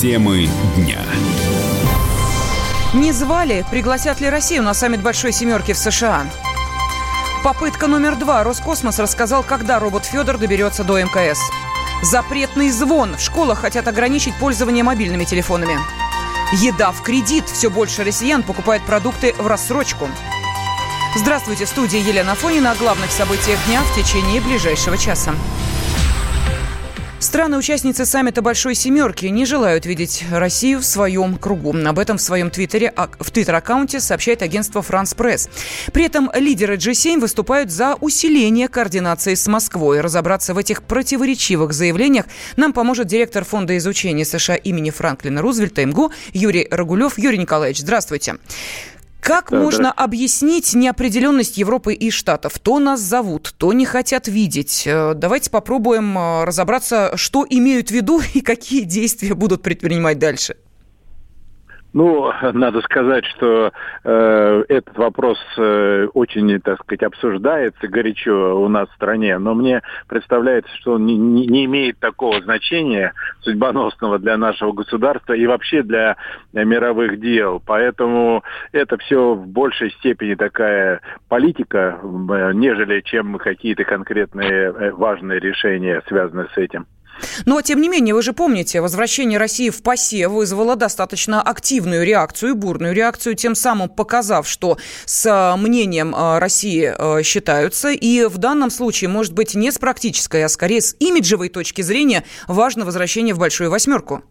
Темы дня. Не звали, пригласят ли Россию на саммит Большой Семерки в США? Попытка номер два. Роскосмос рассказал, когда робот Федор доберется до МКС. Запретный звон. В школах хотят ограничить пользование мобильными телефонами. Еда в кредит. Все больше россиян покупают продукты в рассрочку. Здравствуйте, студия Елена Фонина о главных событиях дня в течение ближайшего часа. Страны-участницы саммита Большой Семерки не желают видеть Россию в своем кругу. Об этом в своем твиттере, а, в твиттер-аккаунте сообщает агентство «Франс Пресс». При этом лидеры G7 выступают за усиление координации с Москвой. Разобраться в этих противоречивых заявлениях нам поможет директор Фонда изучения США имени Франклина Рузвельта МГУ Юрий Рагулев. Юрий Николаевич, здравствуйте. Как да, можно да. объяснить неопределенность Европы и Штатов? То нас зовут, то не хотят видеть. Э, давайте попробуем э, разобраться, что имеют в виду и какие действия будут предпринимать дальше. Ну, надо сказать, что э, этот вопрос э, очень, так сказать, обсуждается горячо у нас в стране, но мне представляется, что он не, не, имеет такого значения судьбоносного для нашего государства и вообще для мировых дел. Поэтому это все в большей степени такая политика, э, нежели чем какие-то конкретные э, важные решения, связанные с этим. Но, тем не менее, вы же помните, возвращение России в ПАСЕ вызвало достаточно активную реакцию, бурную реакцию, тем самым показав, что с э, мнением э, России э, считаются. И в данном случае, может быть, не с практической, а скорее с имиджевой точки зрения важно возвращение в Большую Восьмерку.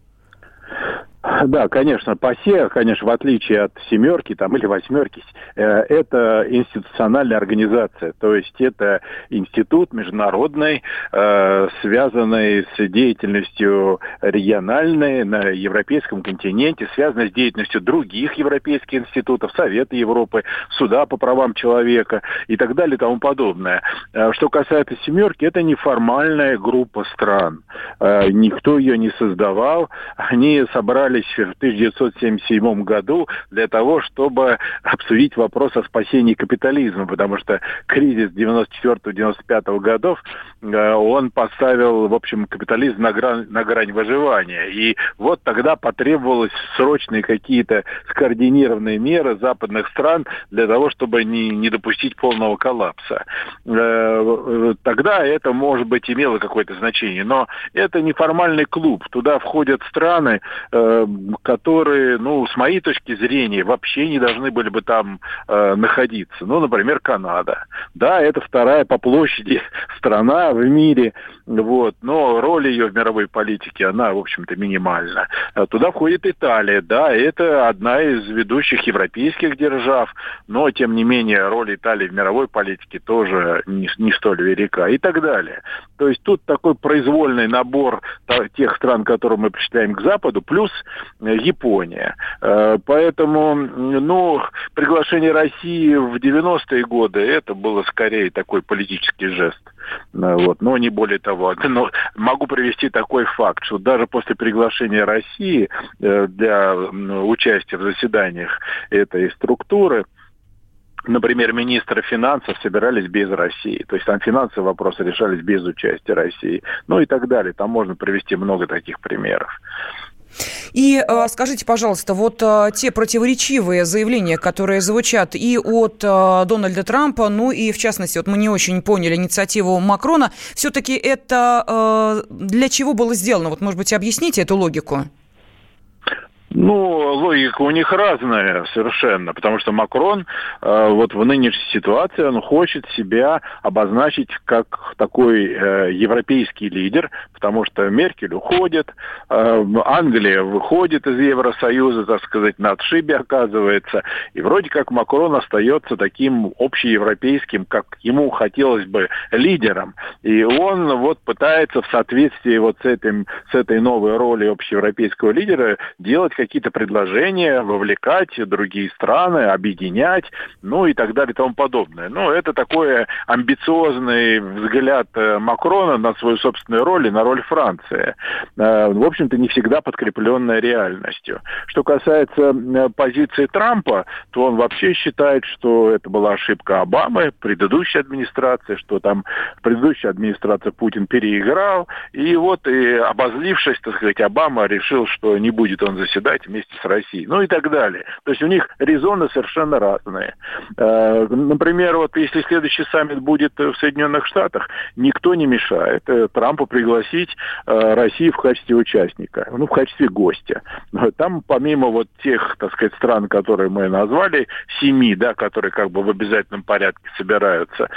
Да, конечно, ПАСЕ, конечно, в отличие от семерки там, или восьмерки, э, это институциональная организация, то есть это институт международный, э, связанный с деятельностью региональной на европейском континенте, связанный с деятельностью других европейских институтов, Совета Европы, Суда по правам человека и так далее и тому подобное. Э, что касается семерки, это неформальная группа стран. Никто ее не создавал, они собрались в 1977 году для того, чтобы обсудить вопрос о спасении капитализма, потому что кризис 94-95 годов, он поставил, в общем, капитализм на грань, на грань выживания. И вот тогда потребовалось срочные какие-то скоординированные меры западных стран для того, чтобы не, не допустить полного коллапса. Э, тогда это, может быть, имело какое-то значение, но это неформальный клуб. Туда входят страны, э, которые, ну, с моей точки зрения, вообще не должны были бы там э, находиться. Ну, например, Канада. Да, это вторая по площади страна в мире, вот, но роль ее в мировой политике, она, в общем-то, минимальна. А туда входит Италия, да, это одна из ведущих европейских держав, но, тем не менее, роль Италии в мировой политике тоже не, не столь велика и так далее. То есть тут такой произвольный набор тех стран, которые мы причисляем к Западу, плюс Э, Япония. Э, поэтому, ну, приглашение России в 90-е годы, это было скорее такой политический жест. Э, вот, но не более того. Но могу привести такой факт, что даже после приглашения России для участия в заседаниях этой структуры, например, министры финансов собирались без России. То есть там финансовые вопросы решались без участия России. Ну и так далее. Там можно привести много таких примеров. И э, скажите, пожалуйста, вот э, те противоречивые заявления, которые звучат и от э, Дональда Трампа, ну и в частности, вот мы не очень поняли инициативу Макрона, все-таки это для чего было сделано? Вот, может быть, объясните эту логику? Ну, логика у них разная совершенно, потому что Макрон э, вот в нынешней ситуации он хочет себя обозначить как такой э, европейский лидер, потому что Меркель уходит, э, Англия выходит из Евросоюза, так сказать, на отшибе оказывается, и вроде как Макрон остается таким общеевропейским, как ему хотелось бы, лидером. И он вот пытается в соответствии вот с, этим, с этой новой ролью общеевропейского лидера делать какие-то предложения, вовлекать другие страны, объединять, ну и так далее и тому подобное. Ну, это такой амбициозный взгляд э, Макрона на свою собственную роль и на роль Франции. Э, в общем-то, не всегда подкрепленная реальностью. Что касается э, позиции Трампа, то он вообще считает, что это была ошибка Обамы, предыдущей администрации, что там предыдущая администрация Путин переиграл, и вот и обозлившись, так сказать, Обама решил, что не будет он заседать вместе с Россией, ну и так далее. То есть у них резоны совершенно разные. Э, например, вот если следующий саммит будет в Соединенных Штатах, никто не мешает э, Трампу пригласить э, Россию в качестве участника, ну, в качестве гостя. Там, помимо вот тех, так сказать, стран, которые мы назвали, семи, да, которые как бы в обязательном порядке собираются,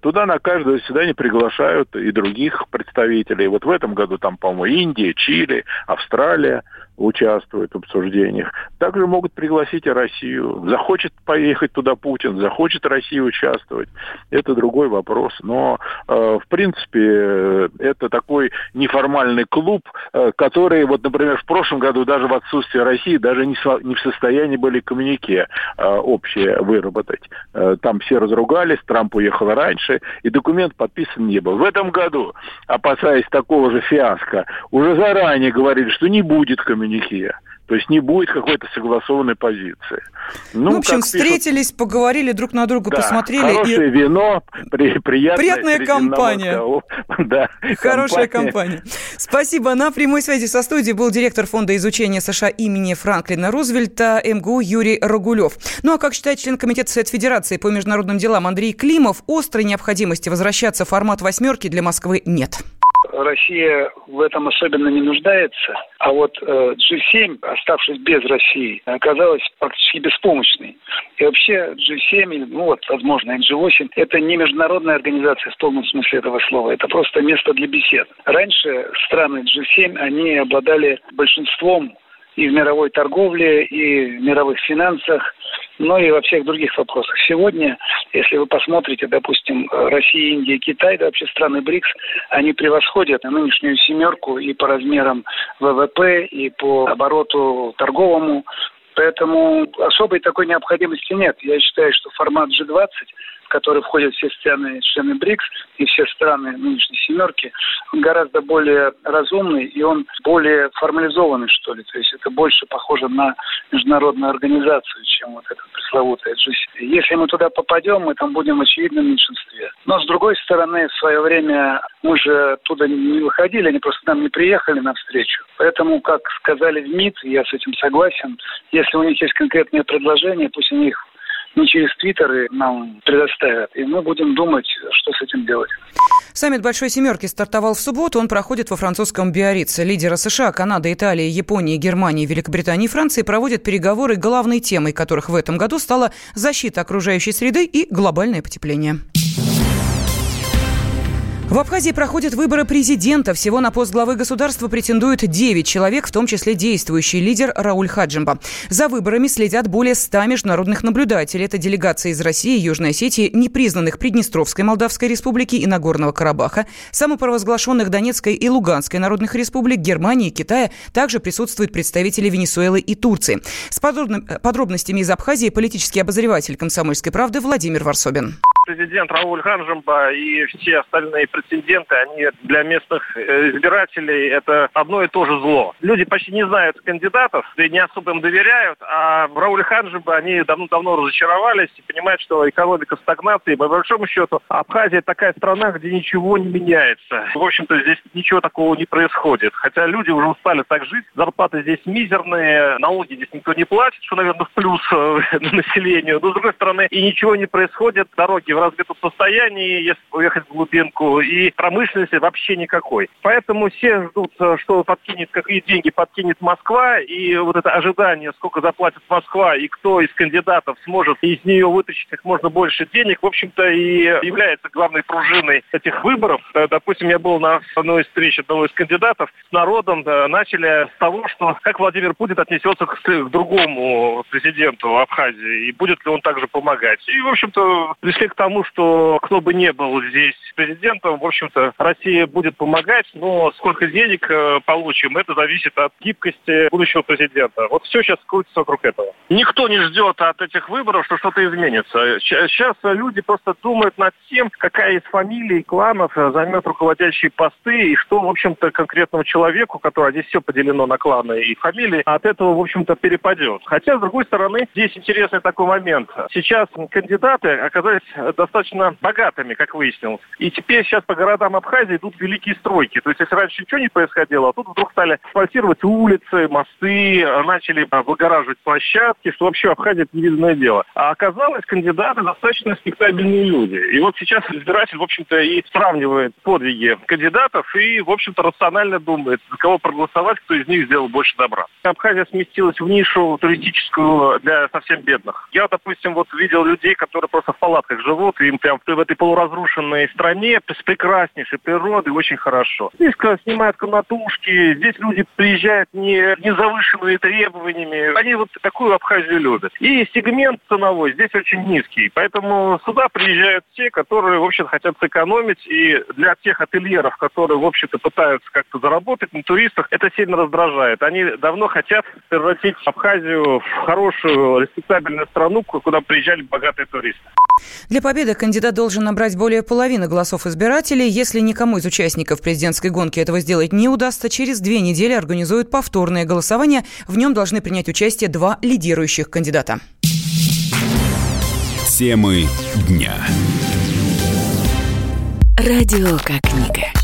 туда на каждое заседание приглашают и других представителей. Вот в этом году там, по-моему, Индия, Чили, Австралия участвуют в обсуждениях. Также могут пригласить и Россию. Захочет поехать туда Путин, захочет Россия участвовать. Это другой вопрос. Но, э, в принципе, это такой неформальный клуб, э, который, вот, например, в прошлом году даже в отсутствии России даже не, со, не в состоянии были коммунике э, общее выработать. Э, там все разругались, Трамп уехал раньше, и документ подписан не был. В этом году, опасаясь такого же фиаско, уже заранее говорили, что не будет коммунике коммюнике. То есть не будет какой-то согласованной позиции. Ну, ну в общем, встретились, пишут, поговорили друг на друга, да, посмотрели. Хорошее и... вино, при, приятная, приятная компания. Да, Хорошая компания. Спасибо. На прямой связи со студией был директор Фонда изучения США имени Франклина Рузвельта МГУ Юрий Рогулев. Ну а как считает член Комитета Совет Федерации по международным делам Андрей Климов, острой необходимости возвращаться в формат восьмерки для Москвы нет. Россия в этом особенно не нуждается, а вот э, G7, оставшись без России, оказалась практически беспомощной. И вообще G7, ну вот, возможно, и G8, это не международная организация в полном смысле этого слова, это просто место для бесед. Раньше страны G7, они обладали большинством и в мировой торговле, и в мировых финансах, но и во всех других вопросах. Сегодня, если вы посмотрите, допустим, Россия, Индия, Китай, да вообще страны БРИКС, они превосходят нынешнюю семерку и по размерам ВВП, и по обороту торговому. Поэтому особой такой необходимости нет. Я считаю, что формат G20 в который входят все страны, члены БРИКС и все страны нынешней семерки, он гораздо более разумный и он более формализованный, что ли. То есть это больше похоже на международную организацию, чем вот этот пресловутый GC. Если мы туда попадем, мы там будем в очевидном меньшинстве. Но с другой стороны, в свое время мы же оттуда не выходили, они просто нам не приехали навстречу. Поэтому, как сказали в МИД, я с этим согласен, если у них есть конкретные предложения, пусть они их не через Твиттеры нам предоставят. И мы будем думать, что с этим делать. Саммит Большой Семерки стартовал в субботу. Он проходит во французском Биорице. Лидеры США, Канады, Италии, Японии, Германии, Великобритании и Франции проводят переговоры, главной темой которых в этом году стала защита окружающей среды и глобальное потепление. В Абхазии проходят выборы президента. Всего на пост главы государства претендуют 9 человек, в том числе действующий лидер Рауль Хаджимба. За выборами следят более 100 международных наблюдателей. Это делегации из России, Южной Осетии, непризнанных Приднестровской Молдавской Республики и Нагорного Карабаха, самопровозглашенных Донецкой и Луганской народных республик, Германии и Китая. Также присутствуют представители Венесуэлы и Турции. С подробностями из Абхазии политический обозреватель «Комсомольской правды» Владимир Варсобин президент Рауль Ханжемба и все остальные претенденты, они для местных э, избирателей это одно и то же зло. Люди почти не знают кандидатов и не особо им доверяют, а в Рауле Ханжемба они давно-давно разочаровались и понимают, что экономика стагнации. По большому счету, Абхазия такая страна, где ничего не меняется. В общем-то, здесь ничего такого не происходит. Хотя люди уже устали так жить, зарплаты здесь мизерные, налоги здесь никто не платит, что, наверное, в плюс э, населению. Но, с другой стороны, и ничего не происходит, дороги в разбитом состоянии, если уехать в глубинку, и промышленности вообще никакой. Поэтому все ждут, э, что подкинет, какие деньги подкинет Москва, и вот это ожидание, сколько заплатит Москва, и кто из кандидатов сможет из нее вытащить как можно больше денег, в общем-то, и является главной пружиной этих выборов. Э, допустим, я был на одной из встреч одного из кандидатов с народом, начали с того, что как Владимир Путин отнесется к, к другому президенту Абхазии, и будет ли он также помогать. И, в общем-то, пришли к тому, тому, что кто бы ни был здесь президентом, в общем-то, Россия будет помогать, но сколько денег э, получим, это зависит от гибкости будущего президента. Вот все сейчас крутится вокруг этого. Никто не ждет от этих выборов, что что-то изменится. Сейчас люди просто думают над тем, какая из фамилий, кланов займет руководящие посты и что, в общем-то, конкретному человеку, который здесь все поделено на кланы и фамилии, от этого, в общем-то, перепадет. Хотя, с другой стороны, здесь интересный такой момент. Сейчас кандидаты оказались достаточно богатыми, как выяснилось. И теперь сейчас по городам Абхазии идут великие стройки. То есть, если раньше ничего не происходило, а тут вдруг стали асфальтировать улицы, мосты, начали облагораживать площадки, что вообще Абхазия это невиданное дело. А оказалось, кандидаты достаточно респектабельные люди. И вот сейчас избиратель, в общем-то, и сравнивает подвиги кандидатов и, в общем-то, рационально думает, за кого проголосовать, кто из них сделал больше добра. Абхазия сместилась в нишу туристическую для совсем бедных. Я, допустим, вот видел людей, которые просто в палатках живут, и им прям в этой полуразрушенной стране с прекраснейшей природой очень хорошо. Здесь снимают комнатушки, здесь люди приезжают не, не завышенными требованиями. Они вот такую Абхазию любят. И сегмент ценовой здесь очень низкий. Поэтому сюда приезжают те, которые, в общем, хотят сэкономить. И для тех ательеров, которые, в общем-то, пытаются как-то заработать на туристах, это сильно раздражает. Они давно хотят превратить Абхазию в хорошую, респектабельную страну, куда приезжали богатые туристы. Для победы кандидат должен набрать более половины голосов избирателей. Если никому из участников президентской гонки этого сделать не удастся, через две недели организуют повторное голосование. В нем должны принять участие два лидирующих кандидата. Темы дня. Радио как книга.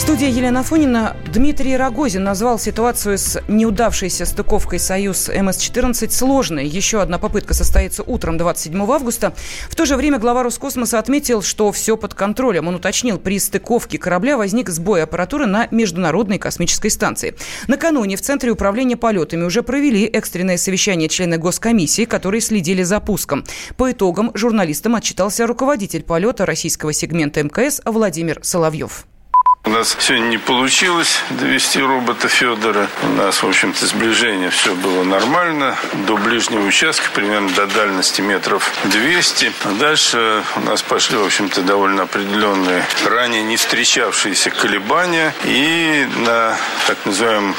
студии Елена Фонина. Дмитрий Рогозин назвал ситуацию с неудавшейся стыковкой «Союз МС-14» сложной. Еще одна попытка состоится утром 27 августа. В то же время глава Роскосмоса отметил, что все под контролем. Он уточнил, при стыковке корабля возник сбой аппаратуры на Международной космической станции. Накануне в Центре управления полетами уже провели экстренное совещание члены Госкомиссии, которые следили за пуском. По итогам журналистам отчитался руководитель полета российского сегмента МКС Владимир Соловьев. У нас сегодня не получилось довести робота Федора. У нас, в общем-то, сближение все было нормально. До ближнего участка, примерно до дальности метров 200. А дальше у нас пошли, в общем-то, довольно определенные, ранее не встречавшиеся колебания. И на так называемом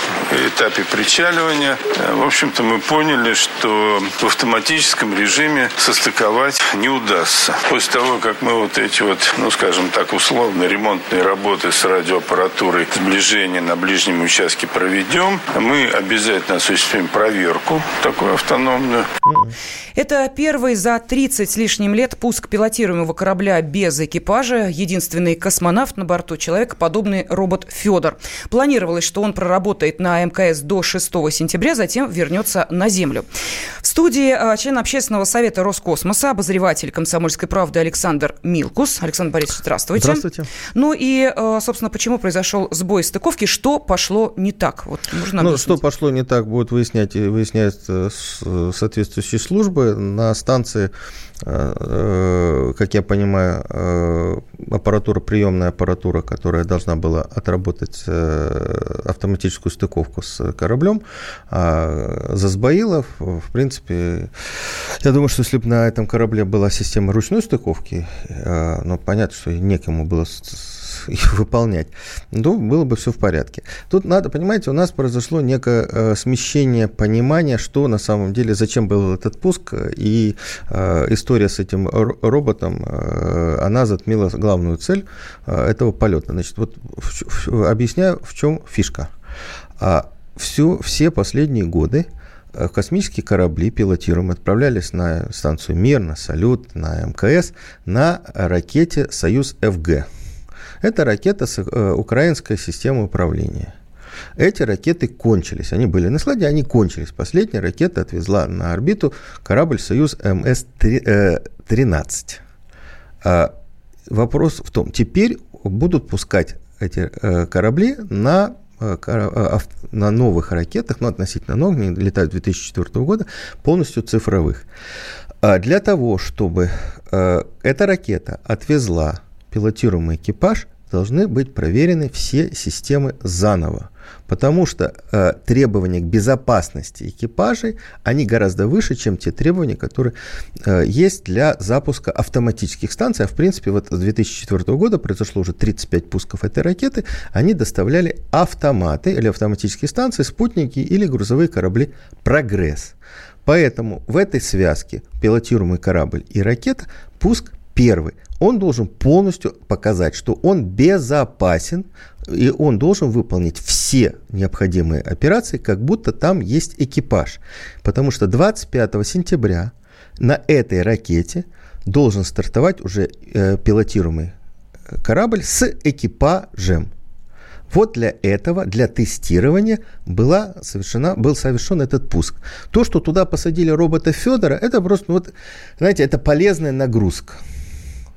этапе причаливания, в общем-то, мы поняли, что в автоматическом режиме состыковать не удастся. После того, как мы вот эти вот, ну, скажем так, условно ремонтные работы с радиоаппаратурой сближения на ближнем участке проведем. Мы обязательно осуществим проверку такую автономную. Это первый за 30 с лишним лет пуск пилотируемого корабля без экипажа. Единственный космонавт на борту человекоподобный робот Федор. Планировалось, что он проработает на МКС до 6 сентября, затем вернется на Землю. В студии а, член общественного совета Роскосмоса, обозреватель комсомольской правды Александр Милкус. Александр Борисович, здравствуйте. Здравствуйте. Ну и, а, собственно, почему произошел сбой стыковки, что пошло не так? Вот нужно ну, что пошло не так, будет выяснять, выяснять соответствующие службы. На станции, э, э, как я понимаю, э, аппаратура, приемная аппаратура, которая должна была отработать автоматическую стыковку с кораблем, а засбоила. В принципе, я думаю, что если бы на этом корабле была система ручной стыковки, ну, понятно, что некому было их выполнять, то было бы все в порядке. Тут надо, понимаете, у нас произошло некое э, смещение понимания, что на самом деле, зачем был этот пуск, и э, история с этим роботом, э, она затмила главную цель этого полета. Значит, вот объясняю, в чем фишка. А все последние годы космические корабли пилотируемые отправлялись на станцию Мир, на Салют, на МКС на ракете «Союз-ФГ». Это ракета с э, украинской системы управления. Эти ракеты кончились. Они были на складе, они кончились. Последняя ракета отвезла на орбиту корабль «Союз МС-13». А вопрос в том, теперь будут пускать эти э, корабли на на новых ракетах, ну, относительно новых, они летают 2004 года, полностью цифровых. Для того, чтобы эта ракета отвезла пилотируемый экипаж, должны быть проверены все системы заново. Потому что э, требования к безопасности экипажей, они гораздо выше, чем те требования, которые э, есть для запуска автоматических станций. А в принципе, вот с 2004 года произошло уже 35 пусков этой ракеты. Они доставляли автоматы или автоматические станции, спутники или грузовые корабли «Прогресс». Поэтому в этой связке пилотируемый корабль и ракета пуск первый он должен полностью показать, что он безопасен, и он должен выполнить все необходимые операции, как будто там есть экипаж. Потому что 25 сентября на этой ракете должен стартовать уже э, пилотируемый корабль с экипажем. Вот для этого, для тестирования была совершена, был совершен этот пуск. То, что туда посадили робота Федора, это просто, ну вот, знаете, это полезная нагрузка.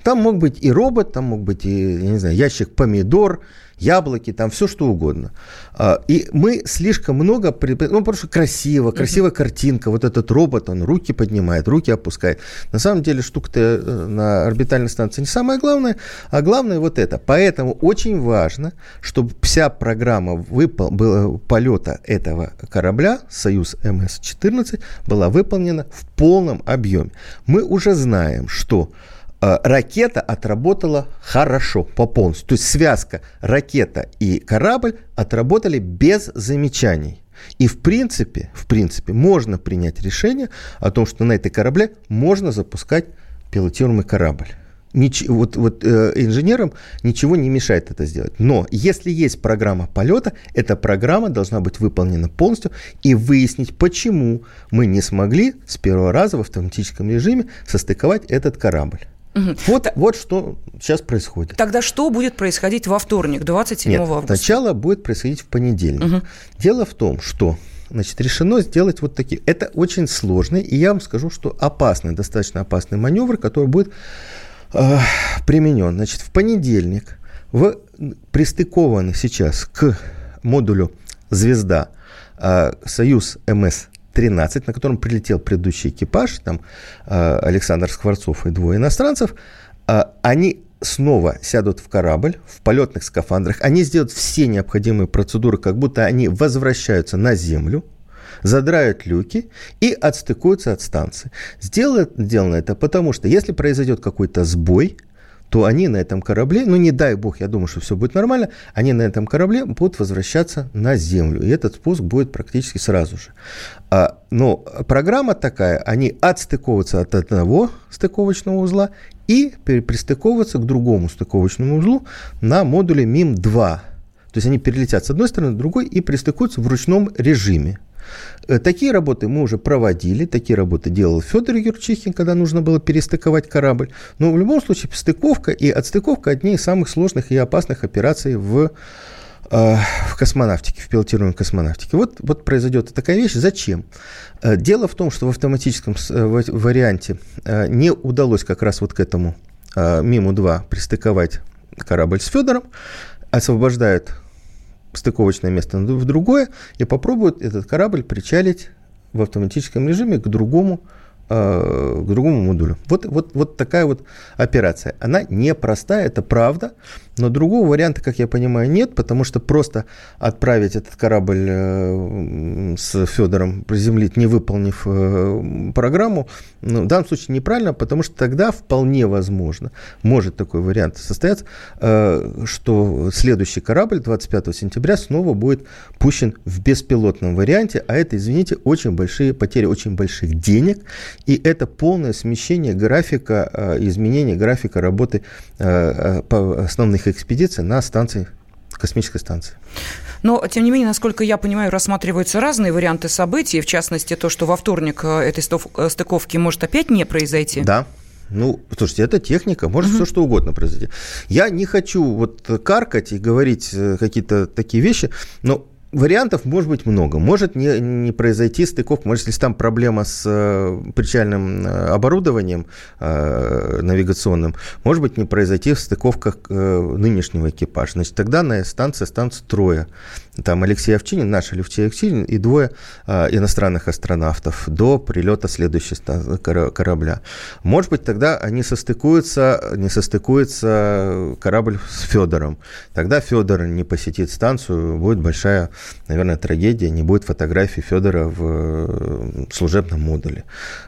Там мог быть и робот, там мог быть и, я не знаю, ящик помидор, яблоки, там все что угодно. А, и мы слишком много, ну, потому что красиво, красивая uh-huh. картинка, вот этот робот, он руки поднимает, руки опускает. На самом деле штука-то э, на орбитальной станции не самое главное, а главное вот это. Поэтому очень важно, чтобы вся программа выпол- было, полета этого корабля, Союз МС-14, была выполнена в полном объеме. Мы уже знаем, что ракета отработала хорошо, по полностью. То есть связка ракета и корабль отработали без замечаний. И в принципе, в принципе, можно принять решение о том, что на этой корабле можно запускать пилотируемый корабль. Нич, вот, вот э, инженерам ничего не мешает это сделать. Но если есть программа полета, эта программа должна быть выполнена полностью и выяснить, почему мы не смогли с первого раза в автоматическом режиме состыковать этот корабль. Угу. Вот, Т- вот что сейчас происходит. Тогда что будет происходить во вторник, 27 Нет, августа? Сначала будет происходить в понедельник. Угу. Дело в том, что значит, решено сделать вот такие. Это очень сложный, и я вам скажу, что опасный, достаточно опасный маневр, который будет э, применен. Значит, в понедельник в, пристыкован сейчас к модулю «Звезда» э, «Союз МС 13, на котором прилетел предыдущий экипаж, там э, Александр Скворцов и двое иностранцев, э, они снова сядут в корабль в полетных скафандрах, они сделают все необходимые процедуры, как будто они возвращаются на Землю, задрают люки и отстыкуются от станции. Сделано это потому, что если произойдет какой-то сбой – то они на этом корабле, ну не дай бог, я думаю, что все будет нормально, они на этом корабле будут возвращаться на Землю. И этот спуск будет практически сразу же. А, но программа такая, они отстыковываются от одного стыковочного узла и пристыковываются к другому стыковочному узлу на модуле МИМ-2. То есть они перелетят с одной стороны, с другой и пристыкуются в ручном режиме. Э, такие работы мы уже проводили, такие работы делал Федор Юрчихин, когда нужно было перестыковать корабль. Но в любом случае стыковка и отстыковка одни из самых сложных и опасных операций в э, в космонавтике, в пилотируемой космонавтике. Вот, вот произойдет такая вещь. Зачем? Э, дело в том, что в автоматическом варианте не удалось как раз вот к этому МИМу-2 пристыковать корабль с Федором, освобождают стыковочное место в другое и попробуют этот корабль причалить в автоматическом режиме к другому к другому модулю. Вот, вот, вот такая вот операция. Она непростая, это правда, но другого варианта, как я понимаю, нет, потому что просто отправить этот корабль э, с Федором приземлить, не выполнив э, программу, ну, в данном случае неправильно, потому что тогда вполне возможно, может такой вариант состояться, что следующий корабль 25 сентября снова будет пущен в беспилотном варианте, а это, извините, очень большие потери, очень больших денег, и это полное смещение графика, э, изменение графика работы э, э, основных экспедиций на станции, космической станции. Но, тем не менее, насколько я понимаю, рассматриваются разные варианты событий, в частности, то, что во вторник этой стыковки может опять не произойти. Да, ну, слушайте, это техника, может угу. все что угодно произойти. Я не хочу вот каркать и говорить какие-то такие вещи, но Вариантов может быть много. Может не, не произойти стыковка, может, если там проблема с э, причальным э, оборудованием э, навигационным, может быть, не произойти в стыковках э, нынешнего экипажа. Значит, тогда на станции останутся трое там Алексей Овчинин, наш Алексей Овчинин и двое а, иностранных астронавтов до прилета следующего корабля. Может быть, тогда они состыкуются, не состыкуется корабль с Федором. Тогда Федор не посетит станцию, будет большая, наверное, трагедия, не будет фотографии Федора в э, служебном модуле.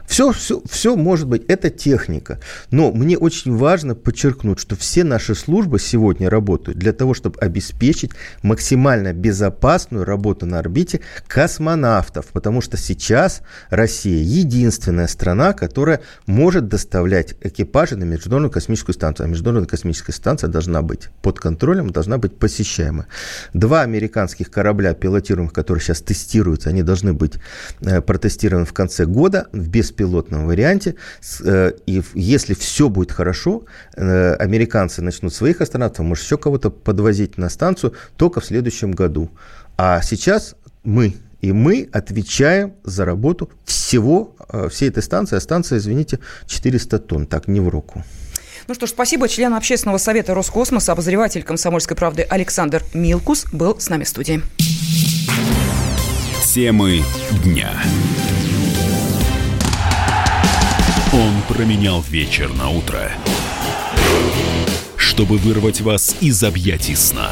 Все, все, все может быть, это техника. Но мне очень важно подчеркнуть, что все наши службы сегодня работают для того, чтобы обеспечить максимально безопасную работу на орбите космонавтов, потому что сейчас Россия единственная страна, которая может доставлять экипажи на Международную космическую станцию. А Международная космическая станция должна быть под контролем, должна быть посещаема. Два американских корабля, пилотируемых, которые сейчас тестируются, они должны быть э, протестированы в конце года в беспилотном варианте. Э, и если все будет хорошо, э, американцы начнут своих астронавтов, может, еще кого-то подвозить на станцию только в следующем году. А сейчас мы и мы отвечаем за работу всего, э, всей этой станции. А станция, извините, 400 тонн. Так, не в руку. Ну что ж, спасибо. Член общественного совета Роскосмоса, обозреватель комсомольской правды Александр Милкус был с нами в студии. Темы дня. Он променял вечер на утро, чтобы вырвать вас из объятий сна.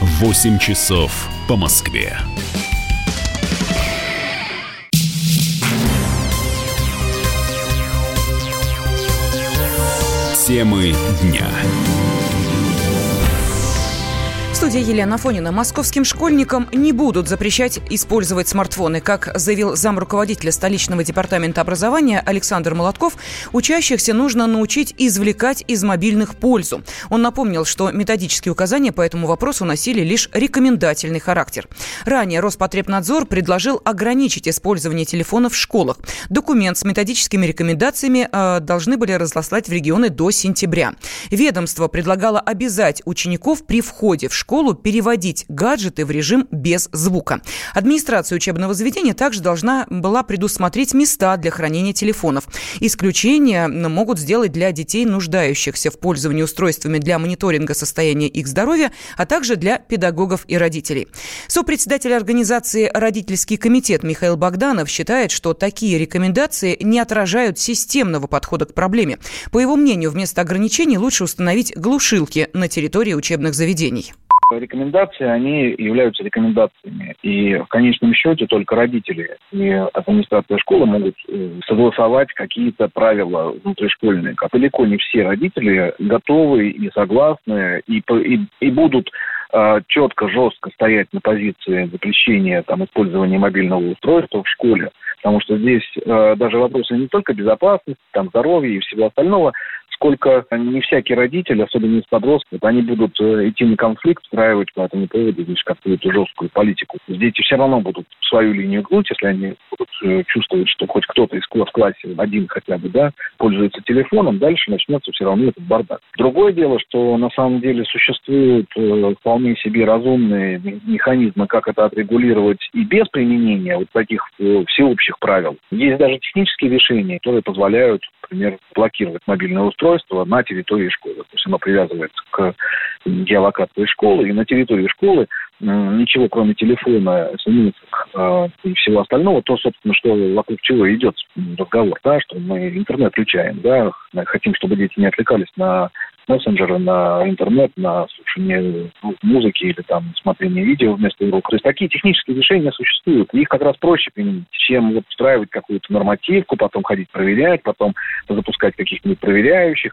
8 часов по Москве. Темы дня студии Елена Фонина. Московским школьникам не будут запрещать использовать смартфоны. Как заявил замруководителя столичного департамента образования Александр Молотков, учащихся нужно научить извлекать из мобильных пользу. Он напомнил, что методические указания по этому вопросу носили лишь рекомендательный характер. Ранее Роспотребнадзор предложил ограничить использование телефонов в школах. Документ с методическими рекомендациями э, должны были разослать в регионы до сентября. Ведомство предлагало обязать учеников при входе в школу школу переводить гаджеты в режим без звука. Администрация учебного заведения также должна была предусмотреть места для хранения телефонов. Исключения могут сделать для детей, нуждающихся в пользовании устройствами для мониторинга состояния их здоровья, а также для педагогов и родителей. Сопредседатель организации «Родительский комитет» Михаил Богданов считает, что такие рекомендации не отражают системного подхода к проблеме. По его мнению, вместо ограничений лучше установить глушилки на территории учебных заведений рекомендации, они являются рекомендациями. И в конечном счете только родители и администрация школы могут э, согласовать какие-то правила внутришкольные. Как далеко не все родители готовы и согласны, и, и, и будут э, четко, жестко стоять на позиции запрещения там, использования мобильного устройства в школе. Потому что здесь э, даже вопросы не только безопасности, там, здоровья и всего остального, сколько не всякий родитель, особенно из подростков, они будут э, идти на конфликт, устраивать по этому поводу значит, какую-то жесткую политику. Дети все равно будут свою линию гнуть, если они будут э, чувствовать, что хоть кто-то из в классе, один хотя бы, да, пользуется телефоном, дальше начнется все равно этот бардак. Другое дело, что на самом деле существуют э, вполне себе разумные механизмы, как это отрегулировать и без применения вот таких всеобщих правил. Есть даже технические решения, которые позволяют, например, блокировать мобильное устройство устройство на территории школы. То есть оно привязывается к геолокации школы, и на территории школы ничего, кроме телефона, смс э, и всего остального, то, собственно, что вокруг чего идет разговор, да, что мы интернет включаем, да, хотим, чтобы дети не отвлекались на мессенджеры, на интернет, на слушание музыки или там смотрение видео вместо урока. То есть такие технические решения существуют. Их как раз проще применить, чем вот устраивать какую-то нормативку, потом ходить проверять, потом запускать каких-нибудь проверяющих.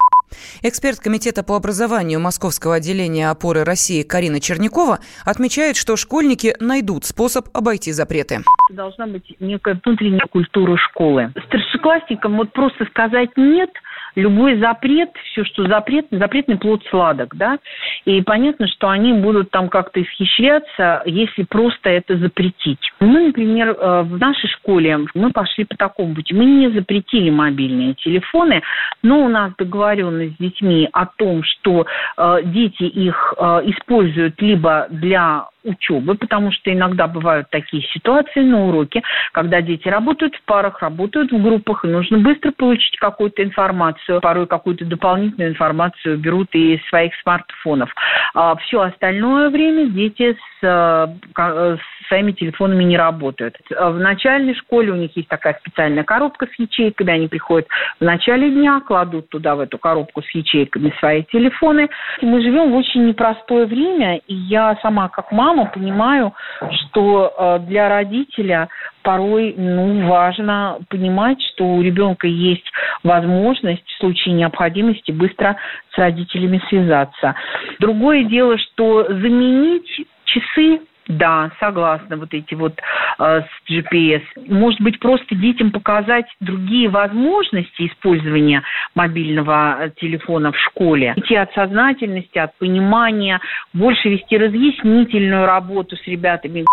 Эксперт Комитета по образованию Московского отделения опоры России Карина Чернякова отмечает, что школьники найдут способ обойти запреты. Должна быть некая внутренняя культура школы. Старшеклассникам вот просто сказать «нет» – любой запрет, все, что запрет, запретный плод сладок, да, и понятно, что они будут там как-то исхищряться, если просто это запретить. Мы, например, э, в нашей школе мы пошли по такому пути. Мы не запретили мобильные телефоны, но у нас договоренность с детьми о том, что э, дети их э, используют либо для учебы, потому что иногда бывают такие ситуации на уроке, когда дети работают в парах, работают в группах, и нужно быстро получить какую-то информацию, порой какую-то дополнительную информацию берут и из своих смартфонов. А все остальное время дети с, э, с своими телефонами не работают. В начальной школе у них есть такая специальная коробка с ячейками, они приходят в начале дня, кладут туда в эту коробку с ячейками свои телефоны. Мы живем в очень непростое время, и я сама как мама мама понимаю, что э, для родителя порой ну, важно понимать, что у ребенка есть возможность в случае необходимости быстро с родителями связаться. Другое дело, что заменить часы да, согласна, вот эти вот э, с GPS. Может быть, просто детям показать другие возможности использования мобильного э, телефона в школе. Идти от сознательности, от понимания, больше вести разъяснительную работу с ребятами.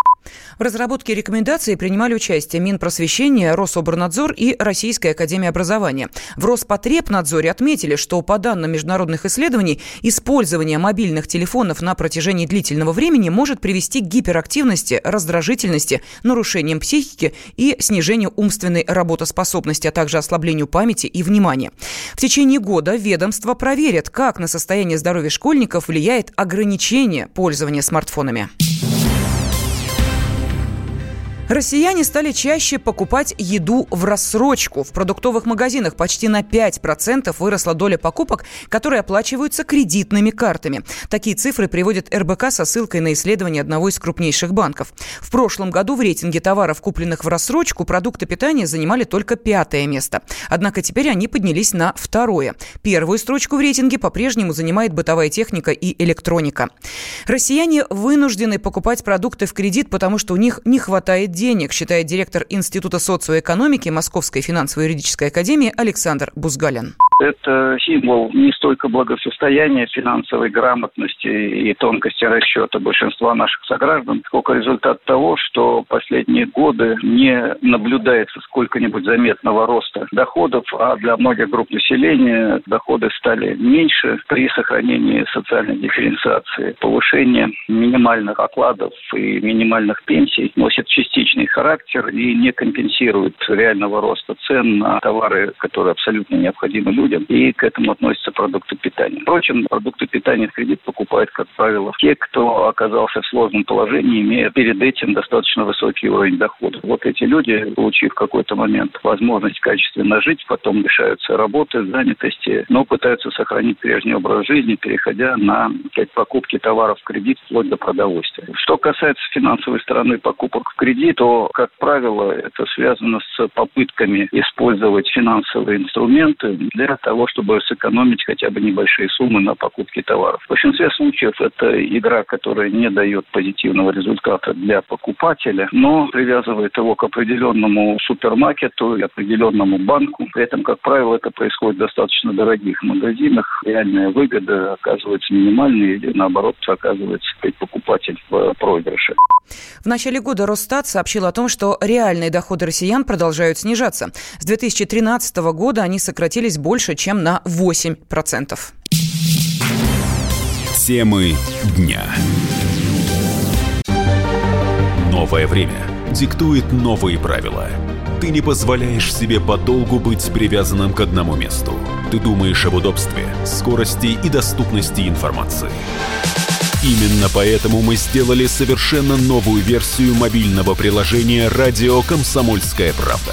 В разработке рекомендаций принимали участие Минпросвещение, Рособорнадзор и Российская Академия Образования. В Роспотребнадзоре отметили, что по данным международных исследований, использование мобильных телефонов на протяжении длительного времени может привести к гиперактивности, раздражительности, нарушениям психики и снижению умственной работоспособности, а также ослаблению памяти и внимания. В течение года ведомство проверит, как на состояние здоровья школьников влияет ограничение пользования смартфонами. Россияне стали чаще покупать еду в рассрочку. В продуктовых магазинах почти на 5% выросла доля покупок, которые оплачиваются кредитными картами. Такие цифры приводит РБК со ссылкой на исследование одного из крупнейших банков. В прошлом году в рейтинге товаров, купленных в рассрочку, продукты питания занимали только пятое место. Однако теперь они поднялись на второе. Первую строчку в рейтинге по-прежнему занимает бытовая техника и электроника. Россияне вынуждены покупать продукты в кредит, потому что у них не хватает денег, считает директор Института социоэкономики Московской финансово-юридической академии Александр Бузгалин. Это символ не столько благосостояния, финансовой грамотности и тонкости расчета большинства наших сограждан, сколько результат того, что последние годы не наблюдается сколько-нибудь заметного роста доходов, а для многих групп населения доходы стали меньше при сохранении социальной дифференциации. Повышение минимальных окладов и минимальных пенсий носит частичный характер и не компенсирует реального роста цен на товары, которые абсолютно необходимы людям людям, и к этому относятся продукты питания. Впрочем, продукты питания в кредит покупают, как правило, те, кто оказался в сложном положении, имея перед этим достаточно высокий уровень дохода. Вот эти люди, получив в какой-то момент возможность качественно жить, потом лишаются работы, занятости, но пытаются сохранить прежний образ жизни, переходя на покупки товаров в кредит вплоть до продовольствия. Что касается финансовой стороны покупок в кредит, то, как правило, это связано с попытками использовать финансовые инструменты для для того, чтобы сэкономить хотя бы небольшие суммы на покупке товаров. В большинстве случаев это игра, которая не дает позитивного результата для покупателя, но привязывает его к определенному супермаркету и определенному банку. При этом, как правило, это происходит в достаточно дорогих магазинах. Реальная выгода оказывается минимальной или, наоборот, оказывается покупатель в проигрыше. В начале года Росстат сообщил о том, что реальные доходы россиян продолжают снижаться. С 2013 года они сократились больше, чем на 8%. Темы дня. Новое время диктует новые правила. Ты не позволяешь себе подолгу быть привязанным к одному месту. Ты думаешь об удобстве, скорости и доступности информации. Именно поэтому мы сделали совершенно новую версию мобильного приложения «Радио Комсомольская правда».